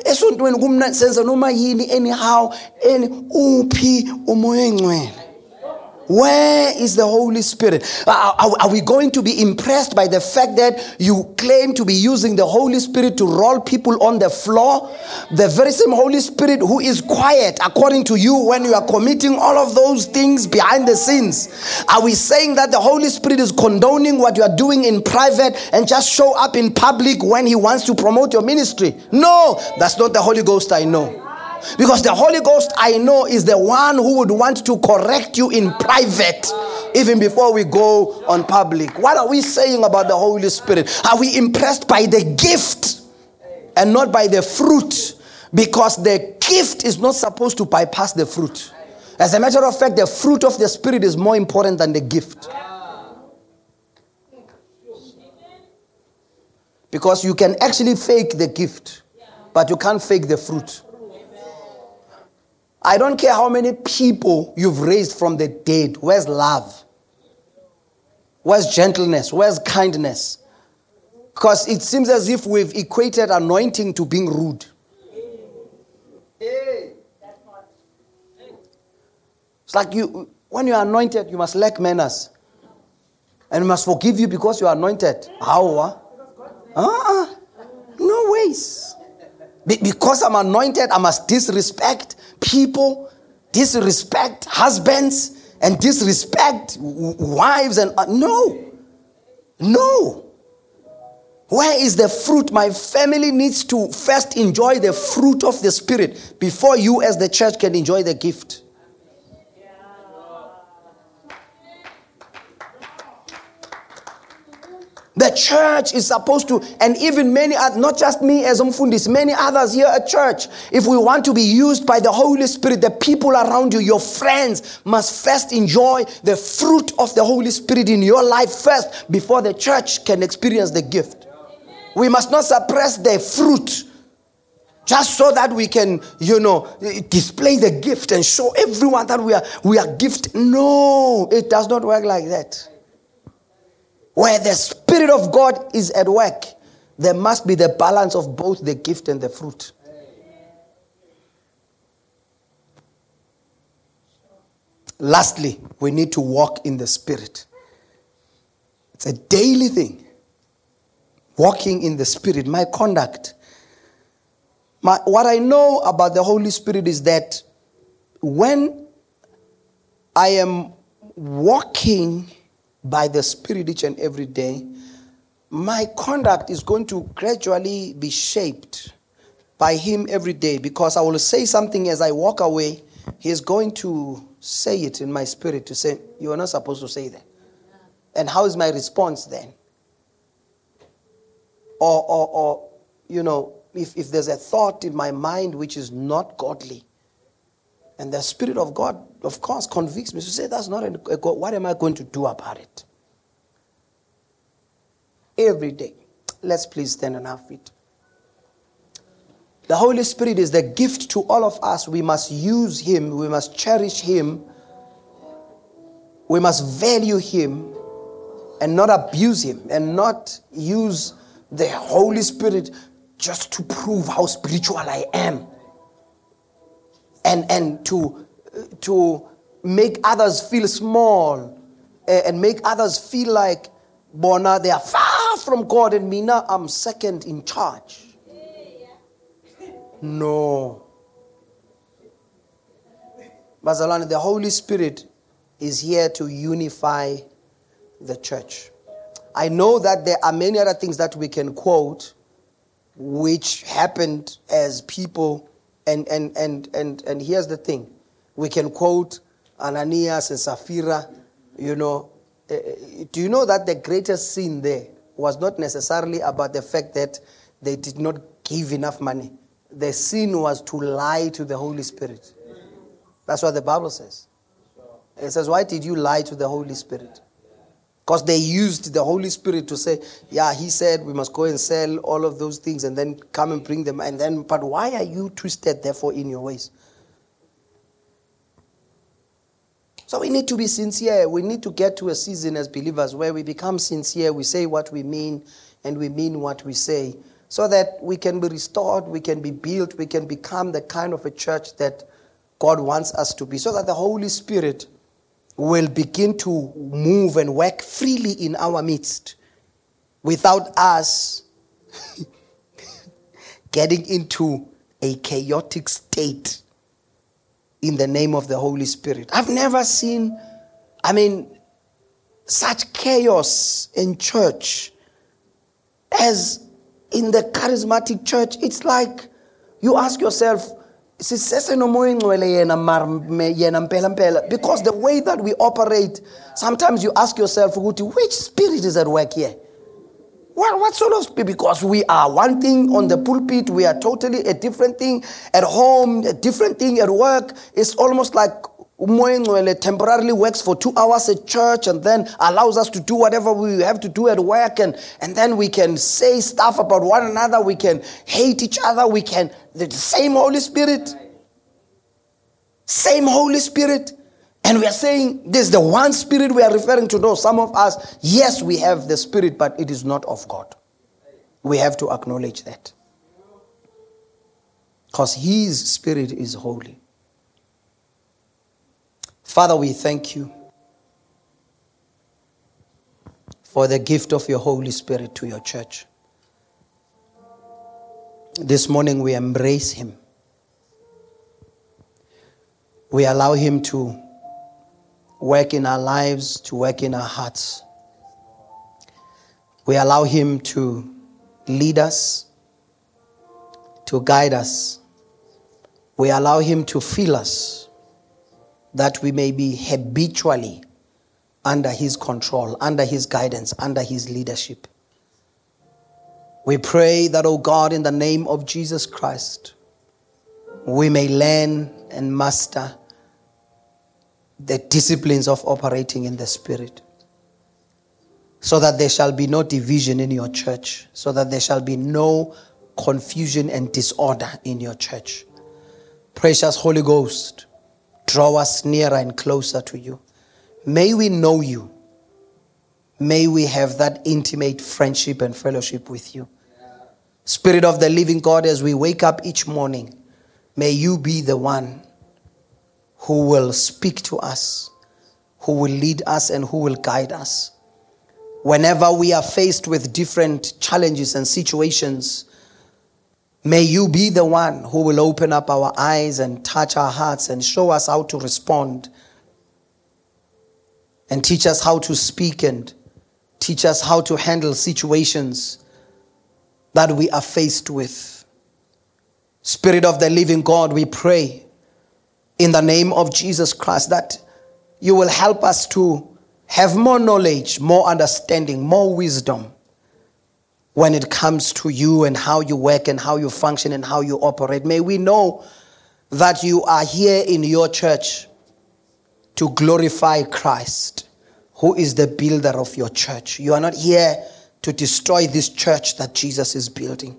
S1: Esontweni senza noma yini anyhow any uphi umoya engcwele Where is the Holy Spirit? Are, are, are, we going to be impressed by the fact that you claim to be using the Holy Spirit to roll people on the floor? The very same Holy Spirit who is quiet, according to you, when you are committing all of those things behind the scenes. Are we saying that the Holy Spirit is condoning what you are doing in private and just show up in public when He wants to promote your ministry? No, that's not the Holy Ghost I know. Because the Holy Ghost, I know, is the one who would want to correct you in private, even before we go on public. What are we saying about the Holy Spirit? Are we impressed by the gift and not by the fruit? Because the gift is not supposed to bypass the fruit. As a matter of fact, the fruit of the Spirit is more important than the gift. Because you can actually fake the gift, but you can't fake the fruit. I don't care how many people you've raised from the dead. Where's love? Where's gentleness? Where's kindness? Because it seems as if we've equated anointing to being rude. It's like you, when you are anointed, you must lack manners. And we must forgive you because you are anointed. How? Uh-uh. No ways. Be- because I'm anointed, I must disrespect people, disrespect husbands, and disrespect wives. And uh, no, no. Where is the fruit? My family needs to first enjoy the fruit of the Spirit before you, as the church, can enjoy the gift. Church is supposed to, and even many, not just me as Umfundis, many others here at church, if we want to be used by the Holy Spirit, the people around you, your friends, must first enjoy the fruit of the Holy Spirit in your life first before the church can experience the gift. We must not suppress the fruit just so that we can, you know, display the gift and show everyone that we are we are gift. No, it does not work like that. Where the Spirit of God is at work, there must be the balance of both the gift and the fruit. Lastly, we need to walk in the Spirit. It's a daily thing. Walking in the Spirit, my conduct. My, what I know about the Holy Spirit is that when I am walking by the Spirit each and every day, my conduct is going to gradually be shaped by Him every day because I will say something as I walk away. He's going to say it in my spirit to say, You are not supposed to say that. And how is my response then? Or, or, or you know, if, if there's a thought in my mind which is not godly, and the Spirit of God, of course, convicts me to say, That's not a God. What am I going to do about it? Every day. Let's please stand on our feet. The Holy Spirit is the gift to all of us. We must use Him, we must cherish Him, we must value Him and not abuse Him and not use the Holy Spirit just to prove how spiritual I am and, and to, to make others feel small eh, and make others feel like Bona, they are far from God, and Mina, I'm second in charge. [laughs] No. Bazalani, the Holy Spirit is here to unify the church. I know that there are many other things that we can quote which happened as people and and and and and here's the thing we can quote ananias and sapphira you know. Uh, do you know that the greatest sin there was not necessarily about the fact that they did not give enough money? The sin was to lie to the holy spirit. That's what the bible says. It says why did you lie to the holy spirit? Because they used the Holy Spirit to say, Yeah, he said we must go and sell all of those things and then come and bring them. And then, but why are you twisted, therefore, in your ways? So we need to be sincere. We need to get to a season as believers where we become sincere. We say what we mean and we mean what we say so that we can be restored, we can be built, we can become the kind of a church that God wants us to be, so that the Holy Spirit will begin to move and work freely in our midst without us [laughs] getting into a chaotic state in the name of the Holy Spirit. I've never seen, I mean, such chaos in church as in the charismatic church. It's like you ask yourself, because the way that we operate, sometimes you ask yourself, which spirit is at work here? What, what sort of? Because we are one thing on the pulpit, we are totally a different thing at home, a different thing at work. It's almost like Umoyengwele temporarily works for two hours at church and then allows us to do whatever we have to do at work and, and then we can say stuff about one another, we can hate each other, we can the same Holy Spirit. Same Holy Spirit. And we are saying this the one spirit we are referring to. No, some of us, yes, we have the spirit, but it is not of God. We have to acknowledge that. Because his spirit is holy. Father, we thank you for the gift of your Holy Spirit to your church. This morning we embrace him. We allow him to work in our lives, to work in our hearts. We allow Him to lead us, to guide us. We allow Him to fill us that we may be habitually under His control, under His guidance, under His leadership. We pray that, O oh God, in the name of Jesus Christ, we may learn and master the disciplines of operating in the Spirit. So that there shall be no division in your church, so that there shall be no confusion and disorder in your church. Precious Holy Ghost, draw us nearer and closer to you. May we know you. May we have that intimate friendship and fellowship with you. Spirit of the living God, as we wake up each morning, may you be the one who will speak to us, who will lead us, and who will guide us. Whenever we are faced with different challenges and situations, may you be the one who will open up our eyes and touch our hearts and show us how to respond and teach us how to speak and teach us how to handle situations that we are faced with. Spirit of the living God, we pray in the name of Jesus Christ that you will help us to have more knowledge, more understanding, more wisdom when it comes to you and how you work and how you function and how you operate. May we know that you are here in your church to glorify Christ, who is the builder of your church. You are not here to destroy this church that Jesus is building.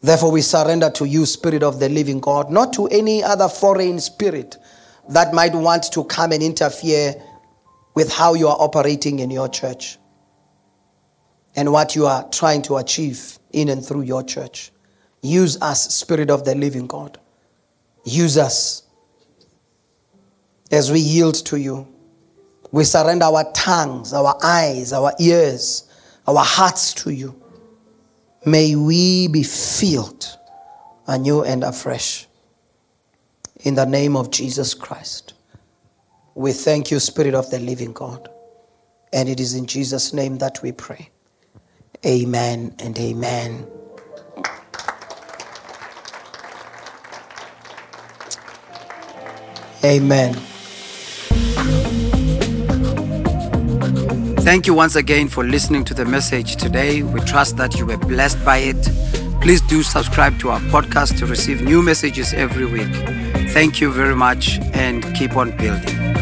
S1: Therefore, we surrender to you, Spirit of the living God, not to any other foreign spirit that might want to come and interfere with how you are operating in your church and what you are trying to achieve in and through your church. Use us, Spirit of the living God. Use us as we yield to you. We surrender our tongues, our eyes, our ears, our hearts to you. May we be filled anew and afresh. In the name of Jesus Christ. We thank you, Spirit of the living God. And it is in Jesus' name that we pray. Amen and amen. Amen. Thank you once again for listening to the message today. We trust that you were blessed by it. Please do subscribe to our podcast to receive new messages every week. Thank you very much and keep on building.